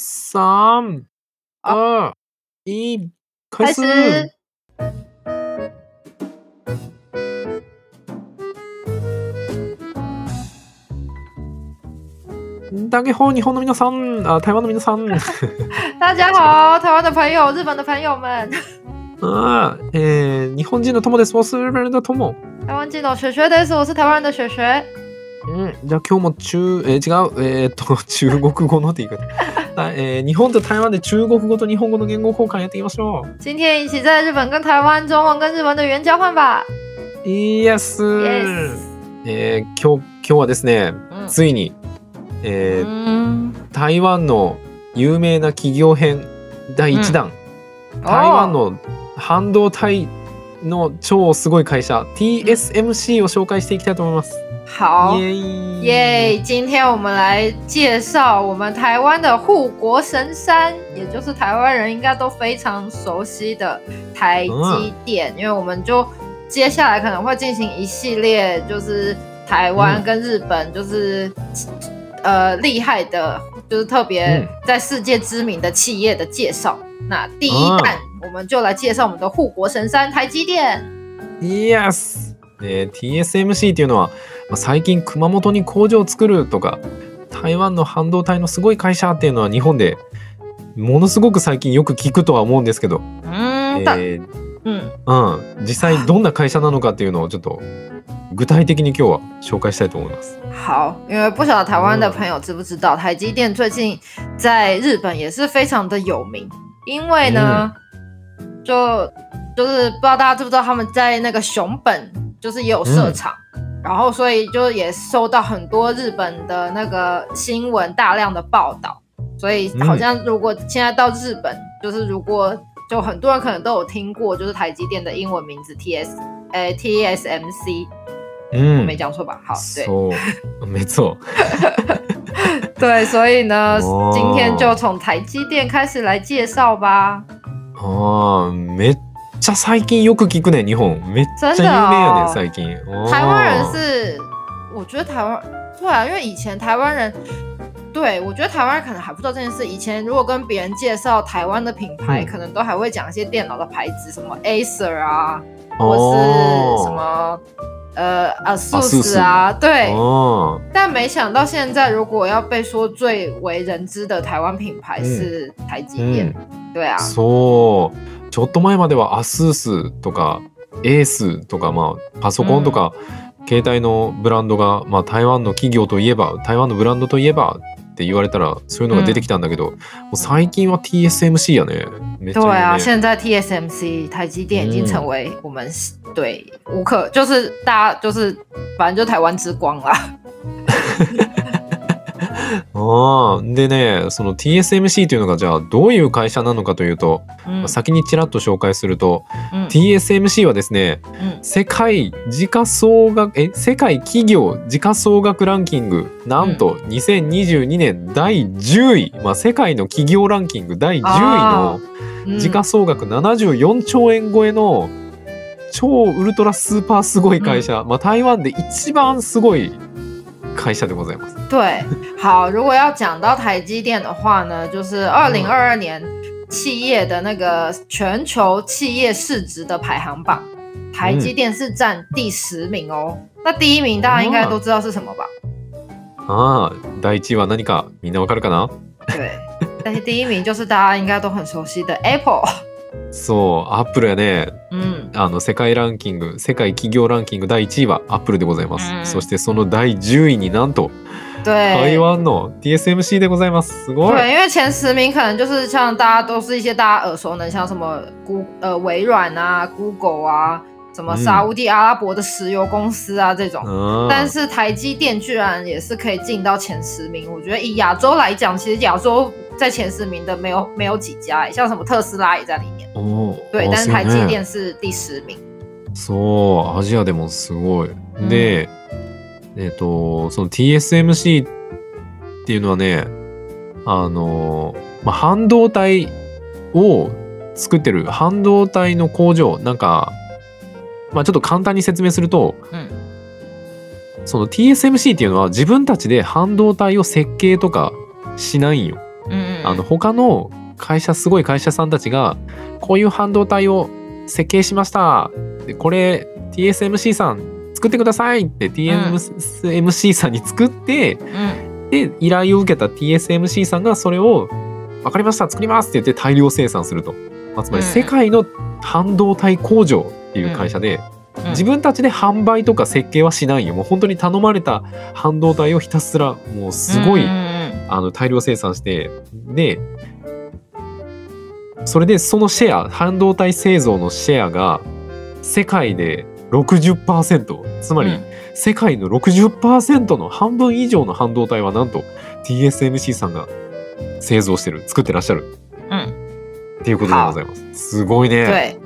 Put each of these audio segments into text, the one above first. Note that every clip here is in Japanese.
三、二、一，开开始。始。大家好，日本の皆さん、あ、台湾の皆さん。大家好，台湾的朋友、日本的朋友们，あーえー日本人の友です。我是日本人的友。台湾人の雪雪です。我是台湾人的雪雪。うん、じゃあ今日も中、えー違う、えーっと、中国語のって言い方。あえー日本と台湾で中国語と日本語の言語交換やっていきましょう。今天一起在日本跟台湾中文跟日文的语言交换吧。イエス Yes。えー今日、今日はですね、嗯ついに、えー嗯，台湾の有名な企業編第1弾、台湾の半導体の超すごい会社 TSMC を紹介していきたいと思います。好イエーイ耶！今天我们来介绍我们台湾的护国神山，也就是台湾人应该都非常熟悉的台积电，因为我们就接下来可能会进行一系列，就是台湾嗯跟日本就是、呃厉害的，就是特别嗯在世界知名的企业的介绍。那第一弹，我们就来介绍我们的护国神山台积电。イエス、えー TSMC っていうのは、 まあ最近熊本に工場を作るとか台湾の半導体のすごい会社っていうのは日本でものすごく最近よく聞くとは思うんですけど、えー嗯，うん、実際どんな会社なのかっていうのをちょっと具体的に今日は紹介したいと思います。好，因为不晓得台湾的朋友知不知道，台积电最近在日本也是非常的有名，因为呢，就就是不知道大家知不知道，他们在那个熊本就是也有设厂，然后所以就也收到很多日本的那个新闻大量的报道，所以好像如果现在到日本，就是如果就很多人可能都有听过，就是台积电的英文名字 T S，诶 T S M C，うん没讲错吧？好，对。そう没错。对，所以呢，哦今天就从台积电开始来介绍吧。ああめっ ちゃ最近よく聞くね日本。めっちゃ有名やね最近。台湾人是，我觉得台湾对啊，因为以前台湾人，对我觉得台湾人可能还不知道这件事。以前如果跟别人介绍台湾的品牌，嗯。可能都还会讲一些电脑的牌子，什么 Acer 啊，哦。或是什么呃 ASUS 啊，对。あ但没想到现在，如果要被说最为人知的台湾品牌嗯。是台积ー电，对啊。うん、そうちょっと前までは ASUS とか ACE とかまあパソコンとか携帯のブランドが、まあ、台湾の企業といえば台湾のブランドといえばって言われたらそういうのが出てきたんだけど、最近は TSMC やね。めっちゃ有对啊，名现在 TSMC 台积电已经嗯成为我们、对无可，就是大家就是反正就台湾之光啦。ああでねその TSMC というのがじゃあどういう会社なのかというと、嗯先にちらっと紹介すると、嗯 TSMC はですね嗯世界時価総額え世界企業時価総額ランキングなんと2022年第10位、まあ、世界の企業ランキング第10位の嗯時価総額74兆円超えの超ウルトラスーパーすごい会社、まあ、台湾で一番すごい会社でございます。对，好，如果要讲到台积电的话呢，就是二零二二年企业的那个全球企业市值的排行榜，台积电是占第十名哦。那第一名大家应该都知道是什么吧？ああ第1位は何かみんなわかるかな对，但是第一名就是大家应该都很熟悉的 Apple。そうアップルやね嗯， あの世界ランキング世界企業ランキング第1位はアップルでございます、うん。そしてその第10位になんと对。台湾の TSMC でございます。すごい。对，因为前十名可能就是像大家都是一些大家耳熟能详，什么 Go 呃微软啊、Google 啊，什么嗯沙烏地阿拉伯的石油公司啊这种。あ但ー是台积电居然也是可以进到前十名，我觉得以亚洲来讲，其实亚洲在前十名的没有没有几家、欸，像什么特斯拉也在里面。おー对，あ但是台积そうね电是第十名。そうアジアでもすごい、んでえっ、とその TSMC っていうのはねあの、まあ、半導体を作ってる半導体の工場なんか まあちょっと簡単に説明すると嗯その TSMC っていうのは自分たちで半導体を設計とかしないんよ。嗯あの他の会社すごい会社さんたちがこういう半導体を設計しました。でこれ TSMC さん作ってくださいって TSMC さんに作って、嗯で依頼を受けた TSMC さんがそれを分かりました作りますって言って大量生産すると、まあ、つまりうん。世界の半導体工場いう会社で、嗯自分たちで販売とか設計はしないよ。もう本当に頼まれた半導体をひたすらもうすごい、嗯あの大量生産してでそれでそのシェア半導体製造のシェアが世界で60%つまり嗯世界の60%の半分以上の半導体はなんと TSMC さんが製造してる作ってらっしゃる。嗯，っていうことでございます。すごいね。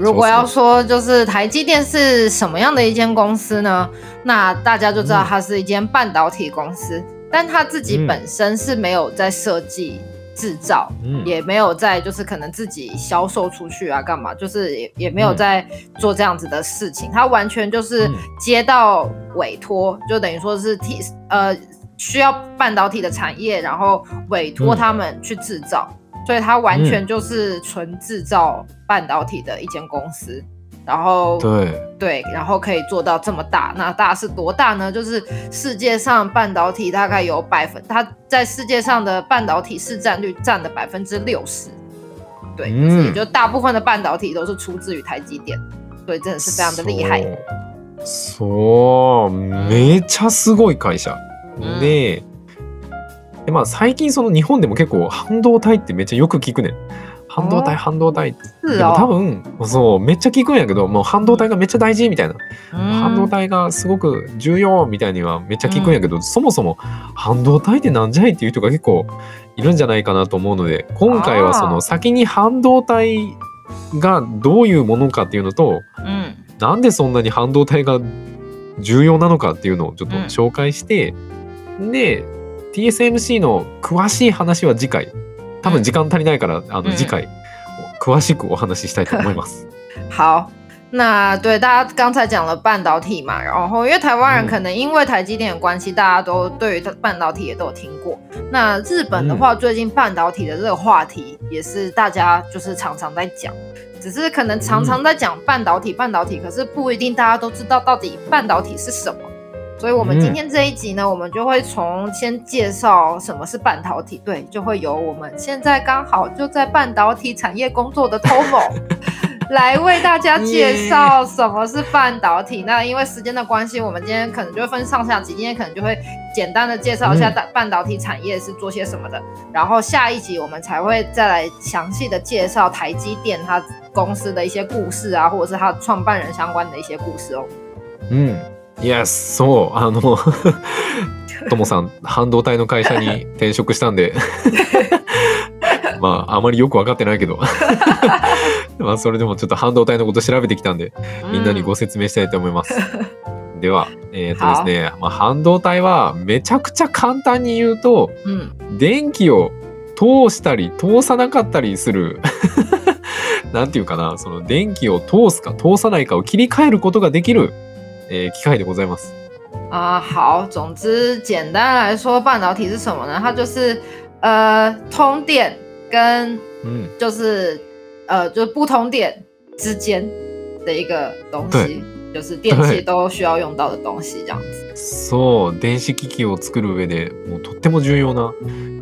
对。如果要说就是台积电是什么样的一间公司呢？那大家就知道嗯它是一间半导体公司，但它自己嗯本身是没有在设计、制造，嗯也没有在就是可能自己销售出去啊，干嘛，就是也也没有嗯在做这样子的事情。它完全就是嗯接到委托，就等于说是替呃需要半导体的产业，然后委托嗯他们去制造，所以它完全就是纯制造半导体的一间公司。然后对，对，然后可以做到这么大，那大是多大呢？就是世界上半导体大概有百分，它在世界上的半导体市占率占了百分之六十，对，嗯也就大部分的半导体都是出自于台积電，所以真的是非常的厉害。そうそうめちゃすごい会社、うん ででまあ最近その日本でも結構半導体ってめっちゃよく聞くねん。半導体あ半導体。って是でも多哦，分そうめっちゃ聞くんやけどもう半導体がめっちゃ大事みたいな、半導嗯体がすごく重要みたいにはめっちゃ聞くんやけど、そもそも半導体ってなんじゃいっていう人が結構いるんじゃないかなと思うので今回はその先に半導体がどういうものかっていうのと嗯なんでそんなに半導体が重要なのかっていうのをちょっとうん。紹介して、で TSMC の詳しい話は次回多分時間足りないから、あうんの次回詳しくお話ししたいと思います。好。那对大家刚才讲了半导体嘛，然后因为台湾人嗯可能因为台积电的关系，大家都对于半导体也都有听过。那日本的话，最近半导体的这个话题也是大家就是常常在讲，只是可能常常在讲半导体，半导体，可是不一定大家都知道到底半导体是什么。 所以，我们今天这一集呢，我们就会从先介绍什么是半导体，对，就会由我们现在刚好就在半导体产业工作的 Tomo 来为大家介绍什么是半导体。那因为时间的关系，我们今天可能就会分上下集，今天可能就会简单的介绍一下嗯半半导体产业是做些什么的，然后下一集我们才会再来详细的介绍台积电它公司的一些故事啊，或者是它创办人相关的一些故事哦。うん。Yes、そう。あの、ともさん、半導体の会社に 転職したんで、まあ、あまりよく分かってないけど、まあ、それでもちょっと半導体のこと調べてきたんで、みんなにご説明したいと思います。では、えっ、とですね、まあ、半導体はめちゃくちゃ簡単に言うと、嗯電気を通したり通さなかったりするなんていうかなその電気を通すか通さないかを切り替えることができる、えー機械でございます。啊，好，总之简单来说，半导体是什么呢？它就是呃通电跟うん、就是呃就是不通电之间的一个东西，就是电器对都需要用到的东西，这样子。そう電子機器を作る上でもうとっても重要な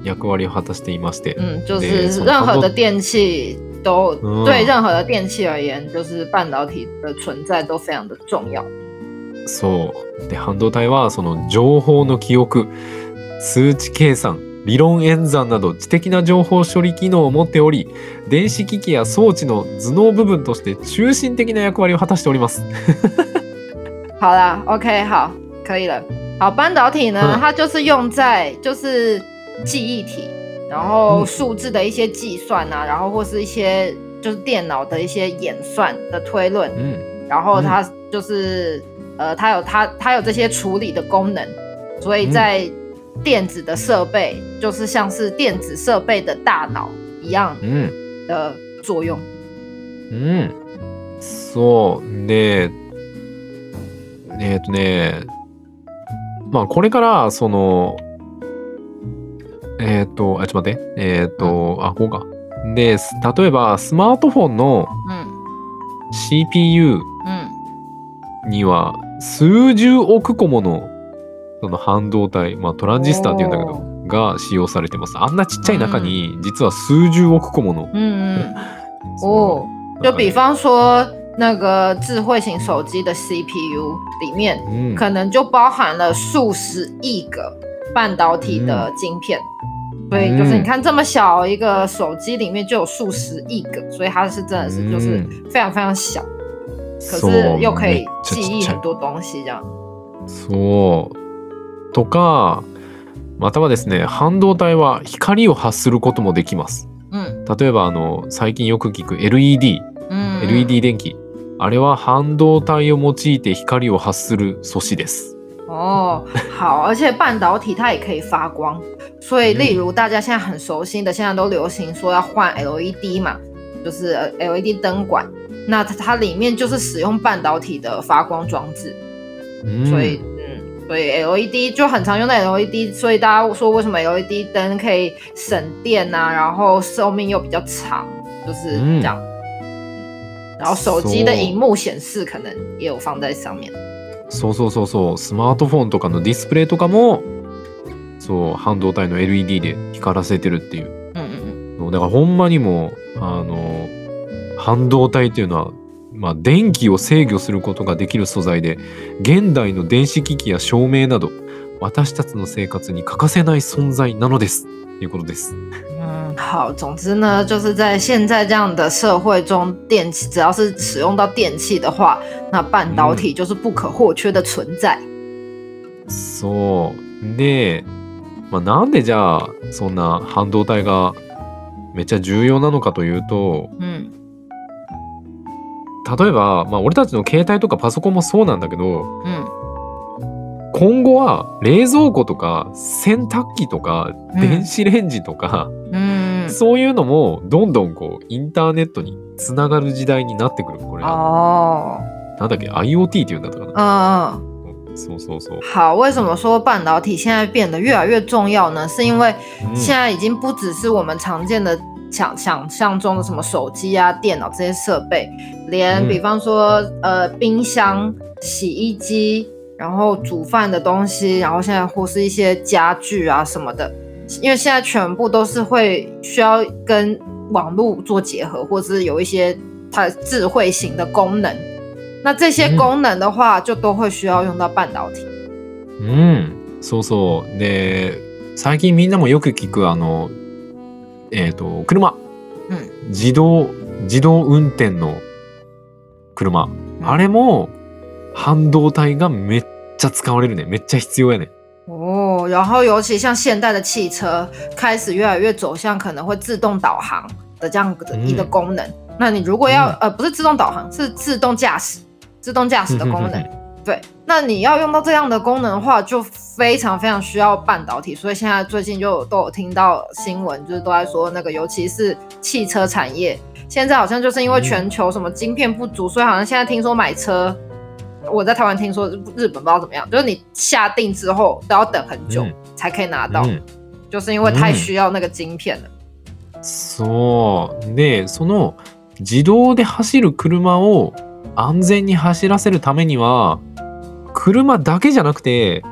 役割を果たしていまして、嗯，就是任何的电器都、嗯对任何的电器而言，就是半导体的存在都非常的重要。そうで半導体はその情報の記憶数値計算理論演算など知的な情報処理機能を持っており電子機器や装置の頭脳部分として中心的な役割を果たしております。好啦，OK，好，可以了。好，半导体呢，嗯它就是用在就是记忆体，然后嗯数字的一些计算啊，然后或是一些就是电脑的一些演算的推论，うん然后它就是、呃，它有它它有这些处理的功能，所以嗯。在电子的设备就是像是电子设备的大脑一样うん的作用。うん、そうでえっ、とね。まあこれからそのえっ、と、あ、ちょっと待って。えっ、と、あ、こうか。で、す。例えば、スマートフォンの嗯 CPU 嗯には、数十億個もの、その半導体、まあトランジスタって言うんだけど、が使用されてます。あんなちっちゃい中に、実は数十億個もの。嗯嗯 そ哦の，就比方说那个智慧型手机的 CPU 里面，うん。可能就包含了数十亿个半导体的晶片。所以就是你看这么小一个手机里面就有数十亿个，所以它是真的是就是非常非常小，可そう是又可以记忆很多东西这样。そう。とか、またはですね、半導体は光を発することもできます。嗯例えば、あの、最近よく聞く LED、嗯 LED 電気。あれは半導体を用いて光を発する素子です。哦，好，而且半导体它也可以发光，所以例如大家现在很熟悉的，现在都流行说要换 LED 嘛，就是呃 LED 灯管，那它它里面就是使用半导体的发光装置，うん所以嗯，所以 LED 就很常用的 LED，所以大家说为什么 LED 灯可以省电啊，然后寿命又比较长，就是这样。然后手机的荧幕显示可能也有放在上面。そうそうそうそう。スマートフォンとかのディスプレイとかも、そう、半導体の LED で光らせてるっていう。嗯嗯嗯。そうだからほんまにもうあの 半導体っていうのは、まあ、電気を制御することができる素材で現代の電子機器や照明など私たちの生活に欠かせない存在なのです。ということです。嗯，好，总之呢，就是在现在这样的社会中，电器只要是使用到电器的话，那半导体就是不可或缺的存在。そう。で、まあ、なんでじゃあそんな半導体がめっちゃ重要なのかというと嗯例えば、まあ、俺たちの携帯とかパソコンもそうなんだけど嗯今後は冷蔵庫とか洗濯機とかうん。電子レンジとか、嗯，そういうのもどんどんこうインターネットにつながる時代になってくる。これ、哦，なんだっけ？IoT って言うんだったかな？そうそうそう。好，为什么说半导体现在变得越来越重要呢？是因为うん现在已经不只是我们常见的想想象中的什么手机啊、电脑这些设备，连嗯比方说呃冰箱、洗衣机，然后煮饭的东西，然后现在或是一些家具啊什么的，因为现在全部都是会需要跟网络做结合，或是有一些它智慧型的功能。那这些嗯功能的话，就都会需要用到半导体。うん。そうそう。で、最近みんなもよく聞くあの、えっ、と、車。うん自動、自動運転の 車。あれも半導体がめっちゃ使われるね。めっちゃ必要やね。哦，然后尤其像现代的汽车开始越来越走向可能会自动导航的这样的一个功能。那你如果要、呃不是自动导航，是自动驾驶，自动驾驶的功能。对，那你要用到这样的功能的话，就非常非常需要半导体。所以现在最近就有都有听到新闻，就是都在说那个，尤其是汽车产业， 现在好像就是因为全球什么晶片不足，所以好像现在听说买车，我在台湾听说日本不知道怎么样，就是你下定之后都要等很久嗯才可以拿到，うん就是因为太需要那个晶片了。そう。で、その自動で走る車を安全に走らせるためには、車だけじゃなくて、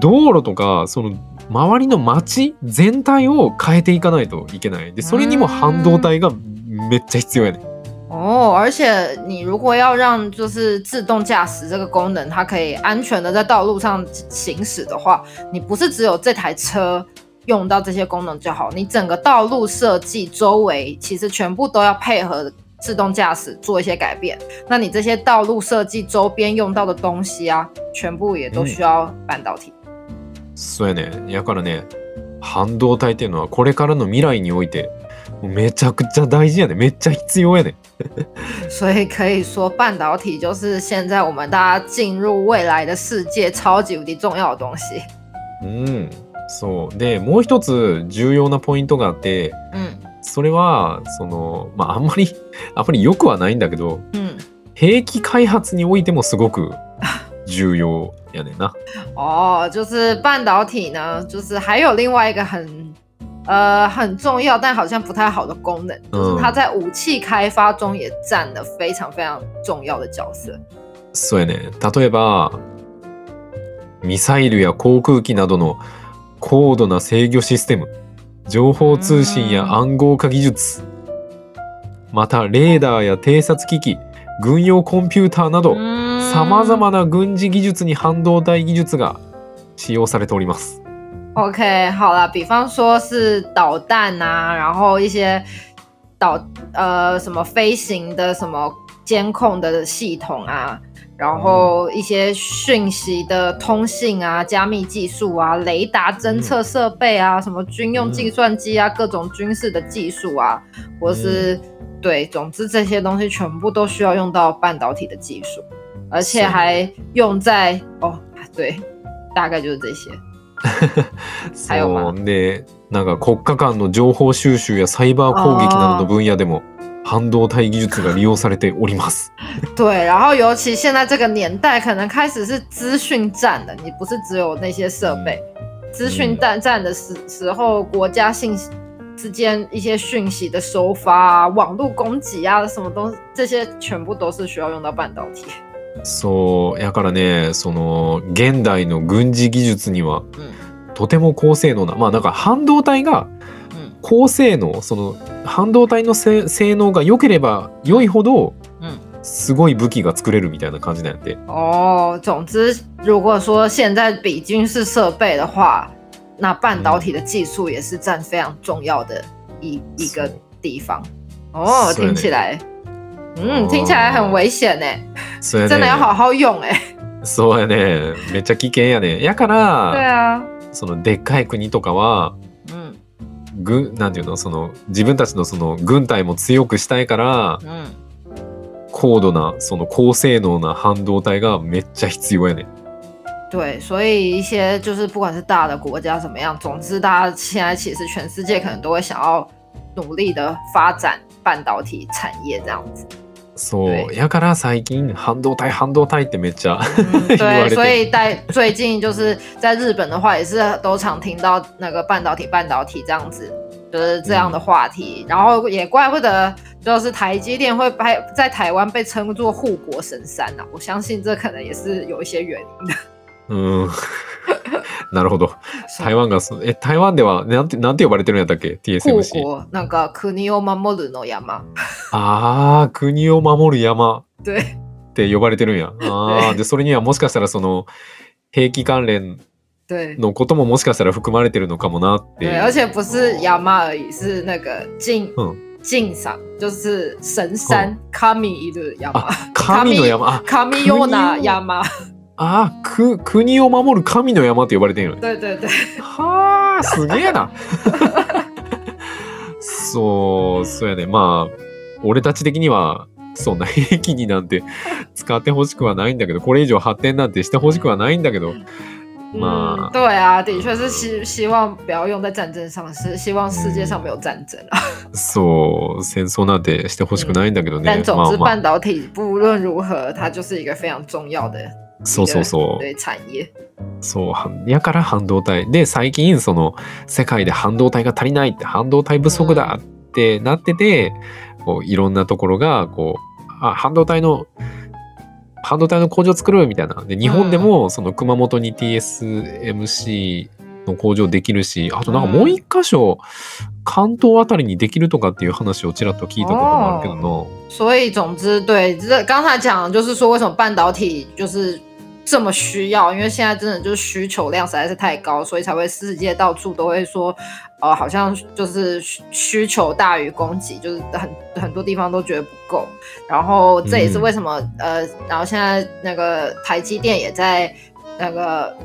道路とか、その周りの街全体を変えていかないといけない。で、それにも半導体が めっちゃ必要やね。哦，而且你如果要让就是自动驾驶这个功能，它可以安全的在道路上行驶的话，你不是只有这台车用到这些功能就好，你整个道路设计周围其实全部都要配合自动驾驶做一些改变。那你这些道路设计周边用到的东西啊，全部也都需要半导体。そうやね。やからね、半導体っていうのはこれからの未来において、もう めちゃくちゃ大事やね。めっちゃ必要やね。所以可以说，半导体就是现在我们大家进入未来的世界超级无敌重要的东西。うん。そう。で、もう一つ重要なポイントがあって、嗯それは、その、まあ、あんまり、あんまり良くはないんだけど、嗯。兵器開発においてもすごく重要やねんな。哦，就是半导体呢，就是还有另外一个很呃很重要但好像不太好的功能，就是它在武器开发中也占了非常非常重要的角色。そうやね。例えば、ミサイルや航空機などの高度な制御システム、情報通信や暗号化技術、またレーダーや偵察機器、軍用コンピューターなど、さまざまな軍事技術に半導体技術が使用されております。OK，好了，比方说是导弹啊，然后一些导呃什么飞行的什么监控的系统啊，然后一些讯息的通信啊、加密技术啊、雷达侦测设备啊、什么军用计算机啊、各种军事的技术啊，或是、对，总之这些东西全部都需要用到半导体的技术，而且还用在哦，对，大概就是这些。そうでなんか国家間の情報収集やサイバー攻撃などの分野でも半導体技術が利用されております。对，然后尤其现在这个年代，可能开始是资讯战了，你不是只有那些设备，资讯战战的时时候，国家信息之间一些讯息的收发啊、网络攻击啊，什么东西，这些全部都是需要用到半导体。そうやからねその現代の軍事技術には嗯とても高性能なまあなんか半導体が嗯高性能その半導体のせ性能が良ければ良いほど嗯。すごい武器が作れるみたいな感じなんやって。哦，总之，如果说现在比军事设备的话，那半导体的技术也是占非常重要的一一个地方。哦，听起来，嗯，哦听起来很危险呢，そうやね真的要好好用哎。そうやねめっちゃ危険やねやか对ら啊，そのでっかい国とかは嗯軍なんていうのその自分たちのその軍隊も強くしたいから嗯，高度なその高性能な半導体がめっちゃ必要やね对，所以一些就是不管是大的国家怎么样，总之大家现在其实全世界可能都会想要努力的发展半导体产业这样子。 そう对やから最近半導体半導体ってめっちゃ嗯，对，言われて所以在最近就是在日本的话，也是都常听到那个半导体、半导体这样子，就是这样的话题。然后也怪不得，就是台积电会被在台湾被称作护国神山呐、我相信这可能也是有一些原因的。うん なるほど。台湾がそえ台湾ではなんてなんて呼ばれてるんやったっけ？护 TSMC 国那个国を守るの山，ああ国を守る山。对って呼ばれてるんや。ああでそれにはもしかしたらその兵器関連对のことももしかしたら含まれてるのかもなって。对，而且不是亚麻而已，是那个敬嗯敬赏，就是神山卡米伊的亚麻，神の山。あ卡米尤纳あーく国を守る神の山って呼ばれてるの对对对，はあすげえな。そうそうやね。まあ俺たち的にはそんな兵器になんて使ってほしくはないんだけどこれ以上発展なんてしてほしくはないんだけど嘛嗯，对啊，的确是希希望不要用在战争上，是希望世界上没有战争啊。そう戦争なんてしてほしくないんだけどね、但总之，まあまあ半导体不论如何，它就是一个非常重要的そうそうそう。对产业。そうはやから半導体。で最近その世界で半導体が足りないって半導体不足だってなってて、こういろんなところがこうあ半導体の半導体の工場作るみたいな。で日本でもその熊本に TSMC の工場できるしあとなんかもう一箇所関東あたりにできるとかっていう話をちらっと聞いたこともあるけどな、所以总之，对这刚才讲的就是说，为什么半导体就是这么需要？因为现在真的就是需求量实在是太高，所以才会世界到处都会说，呃，好像就是需需求大于供给，就是很很多地方都觉得不够。然后这也是为什么、呃，然后现在那个台积电也在那个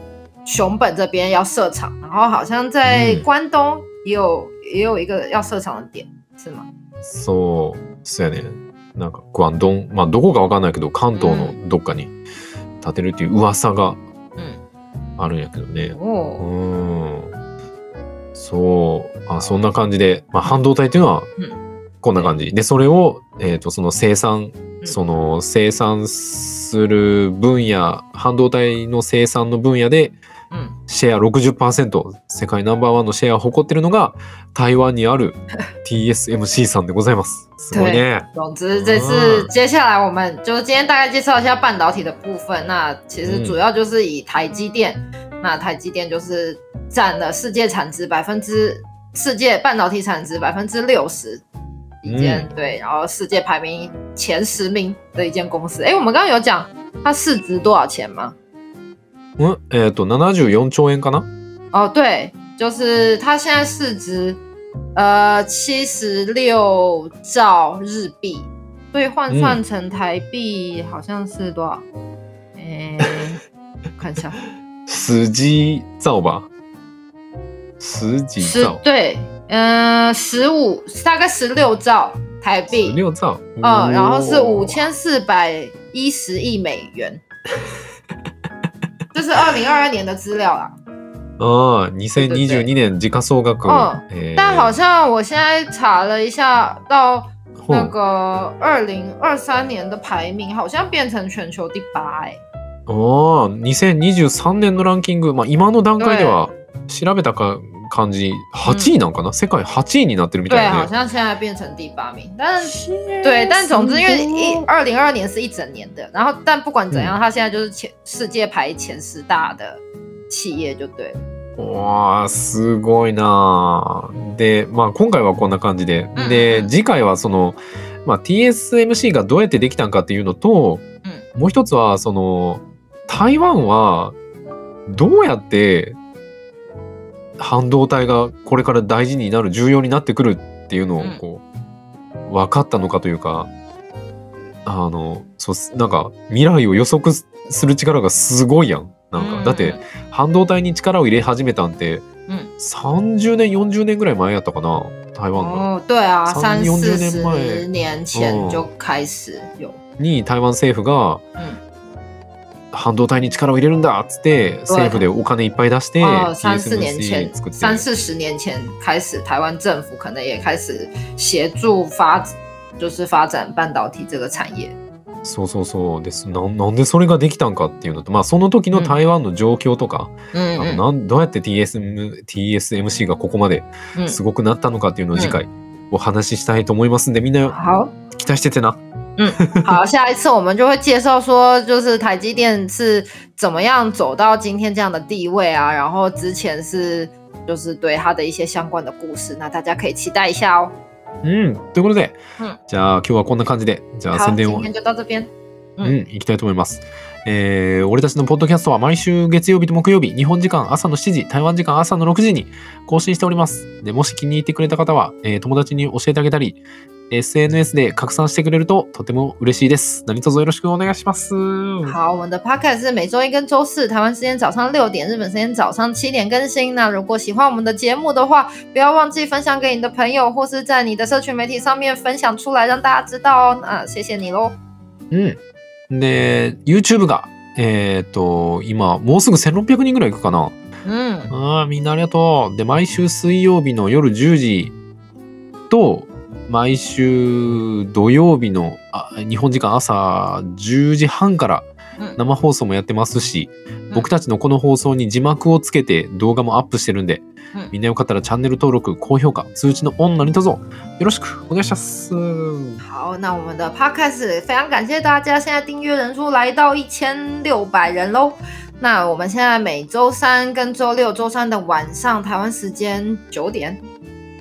熊本这边要设厂，然后好像在嗯。关东也有、也有一个要设厂的点，是吗？そうそうやね。なんかグアンドンまあどこかわかんないけど関東のどっかに建てるっていう噂が嗯，あるんやけどね。う。哦，ん。そう。あそんな感じで、まあ、半導体っていうのはうんこんな感じ。でそれを、えー、とその生産うん。その生産する分野半導体の生産の分野でうんシェア60%世界ナンバーワンのシェアを誇ってるのが台湾にある TSMC さんでございます。すごいね。总之，这次接下来我们就今天大概介绍一下半导体的部分。那其实主要就是以台积电，那台积电就是占了世界产值百分之世界半导体产值百分之六十一间、对，然后世界排名前十名的一间公司。哎，我们刚刚有讲它市值多少钱吗？うんえっ、と74兆円かな哦，对，就是它现在市值呃七十六兆日币，所以换算成台币好像是多少？诶、看一下，十几兆吧。十几十兆。对，嗯、十五大概十六兆台十币，六兆。嗯，然后是おー五千四百一十亿美元， 这是二零二二年的资料啦。ああ、2022年時価総額。嗯えー但好像我现在查了一下，到那个二零二三年的排名好像变成全球第八哎、ああ、2023年のランキング、まあ、今の段階では調べたか感じ、8位なんかな、世界8位になってるみた对，いね。好像现在变成第八名，但对，但总之因为一二零二二年是一整年的，然后但不管怎样，它现在就是前世界排前十大的企业就对了。わあ、すごいなあ。で、まあ今回はこんな感じで。でう、ん次回はその、まあ TSMC がどうやってできたんかっていうのと、もう一つはその、台湾はどうやって半導体がこれから大事になる、重要になってくるっていうのをうん。こう、分かったのかというか、あの、そうす、なんか未来を予測すする力がすごいやん。なんか、だって、半導体に力を入れ始めたんて、嗯30年40年ぐらい前やったかな台湾が。哦，对啊，三三40四年前。十年前。嗯就开始有，に台湾政府が嗯，半導体に力を入れるんだっつって政府でお金いっぱい出して哦，三四年前三四十年前开始，台湾政府可能也开始协助发，就是发展半导体这个产业。そうそうそう。です。ななんでそれができたんかっていうのとまあその時の台湾の状況とか、あのなんどうやって TSM TSMC がここまで嗯，すごくなったのかっていうのを次回お話ししたいと思いますんでみんな好。期待しててな。好，下一次我们就会介绍说，就是台积電是怎么样走到今天这样的地位啊，然后之前是就是对它的一些相关的故事，那大家可以期待一下哦。うん、ということで、うんじゃあ今日はこんな感じでじゃあ好，宣伝を今天就到这边。ううんん、行きたいと思います。えー俺たちのポッドキャストは毎週月曜日と木曜日、日本時間朝の7時、台湾時間朝の6時に更新しております。でもし気に入ってくれた方は、えー友達に教えてあげたり、SNS で拡散してくれるととても嬉しいです。何卒よろしくお願いします。好，我们的 podcast 是每周一跟周四，台湾时间早上六点，日本时间早上七点更新。那如果喜欢我们的节目的话，不要忘记分享给你的朋友，或是在你的社群媒体上面分享出来，让大家知道哦。那谢谢你喽。うん。で、YouTube が、えっ、と、今、もうすぐ1600人ぐらいいくかな。嗯ああ、みんなありがとう。で、毎週水曜日の夜10時と、毎週土曜日のあ日本時間朝10時半から嗯生放送もやってますし、ん。僕たちのこの放送に字幕をつけて動画もアップしてるんで、うん。みんなよかったらチャンネル登録、高評価、通知のオン何卒よろしくお願いします。好，那我们的 podcast 非常感谢大家，现在订阅人数来到一千六百人喽。那我们现在每周三跟周六，周三的晚上台湾时间九点，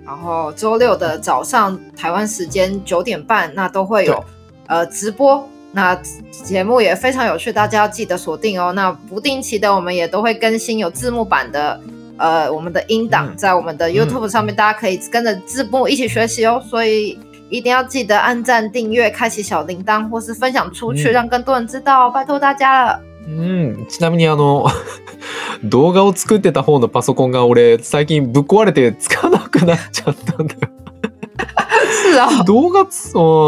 然后周六的早上台湾时间九点半，那都会有对呃直播。那节目也非常有趣，大家要记得锁定哦。那不定期的，我们也都会更新有字幕版的呃我们的音档，嗯在我们的 YouTube 上面，大家可以跟着字幕一起学习哦。所以一定要记得按赞、订阅、开启小铃铛，或是分享出去，嗯让更多人知道，拜托大家了。うん、ちなみにあの 動画を作ってた方のパソコンが俺最近ぶっ壊れてつかなくなっちゃったんだよ。動画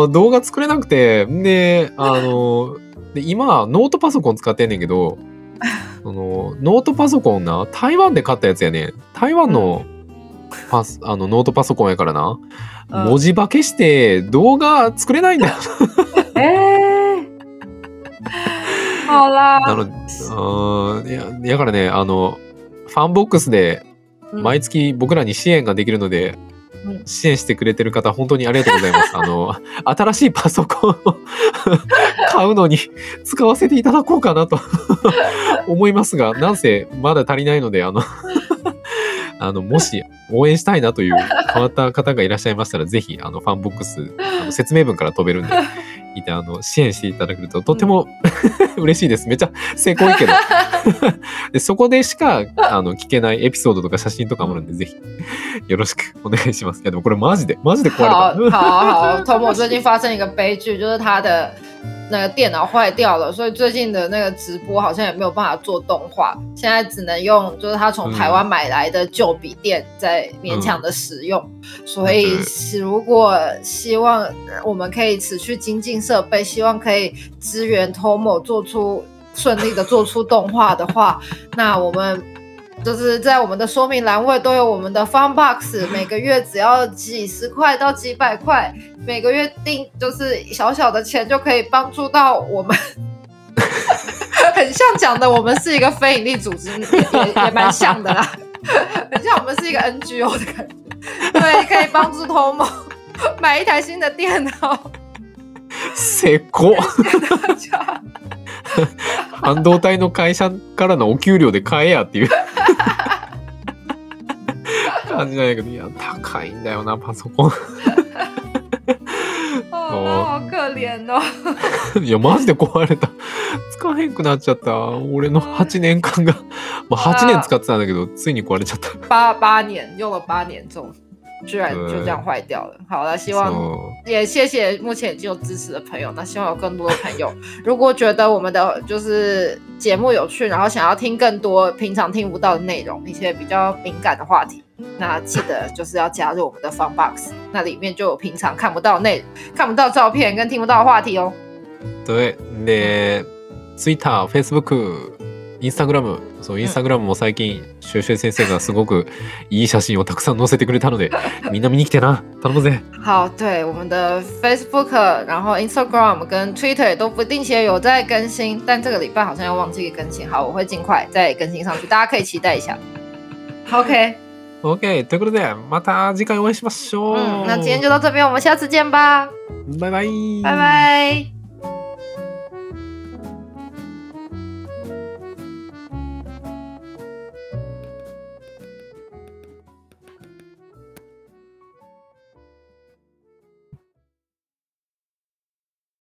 動画作れなくてであので今ノートパソコン使ってんねんけど そのノートパソコンな台湾で買ったやつやね。ん台湾のパスあのノートパソコンやからな、うん。文字化けして動画作れないんだよ。えー、なのうんいやだからねあのファンボックスで嗯毎月僕らに支援ができるので、うん支援してくれてる方本当にありがとうございます。あの 新しいパソコンを 買うのに使わせていただこうかなと 思いますが、なんせまだ足りないので、あのあのもし応援したいなという変わった方がいらっしゃいましたら、ぜひあのファンボックスあの説明文から飛べるんで。いてあの支援していただけるととても 嬉しいです。めっちゃせこいけどでそこでしかあの聞けないエピソードとか写真とかもあるんで、ぜひよろしくお願いします。いやでもこれマジでマジで壊れ好た。好好，Tomo 最近发生一个悲剧，就是他的那个电脑坏掉了，所以最近的那个直播好像也没有办法做动画，现在只能用就是他从台湾买来的旧笔电在勉强的使用。所以对如果希望我们可以持续精进设备，希望可以支援 Tomo 做出顺利的做出动画的话，那我们就是在我们的说明栏位都有我们的 Fun Box，每个月只要几十块到几百块，每个月定就是小小的钱就可以帮助到我们。很像讲的，我们是一个非营利组织，也也也蛮像的啦，很像我们是一个 NGO 的感觉。对，可以帮助 Tomo 买一台新的电脑。せこ大家半導体の会社からのお給料で買えやっていう 感じなんやけど、いや、高いんだよな、パソコン。哦，好可怜哦。いや、マジで壊れた。使わへんくなっちゃった。俺の8年間が、まあ、8年使ってたんだけど、ついに壊れちゃった。八八年用了八年这种，居然就这样坏掉了。好了，希望そう也谢谢目前已经有支持的朋友，那希望有更多的朋友，如果觉得我们的就是节目有趣，然后想要听更多平常听不到的内容，一些比较敏感的话题，那记得就是要加入我们的 Fun Box，那里面就有平常看不到的内看不到照片跟听不到的话题哦。で、で、Twitter、Facebook、 Instagram、そう、インスタグラムも最近、シュウシュウ先生がすごくいい写真をたくさん載せてくれたので、みんな見に来てな。頼むぜ。好，对我们的 Facebook，然后 Instagram 跟 Twitter 也都不定期地有在更新，但这个礼拜好像要忘记更新。好，我会尽快再更新上去，大家可以期待一下。OK，OK、ということで、また次回お会いしましょう。嗯，那今天就到这边，我们下次见吧，バイバイ。拜拜。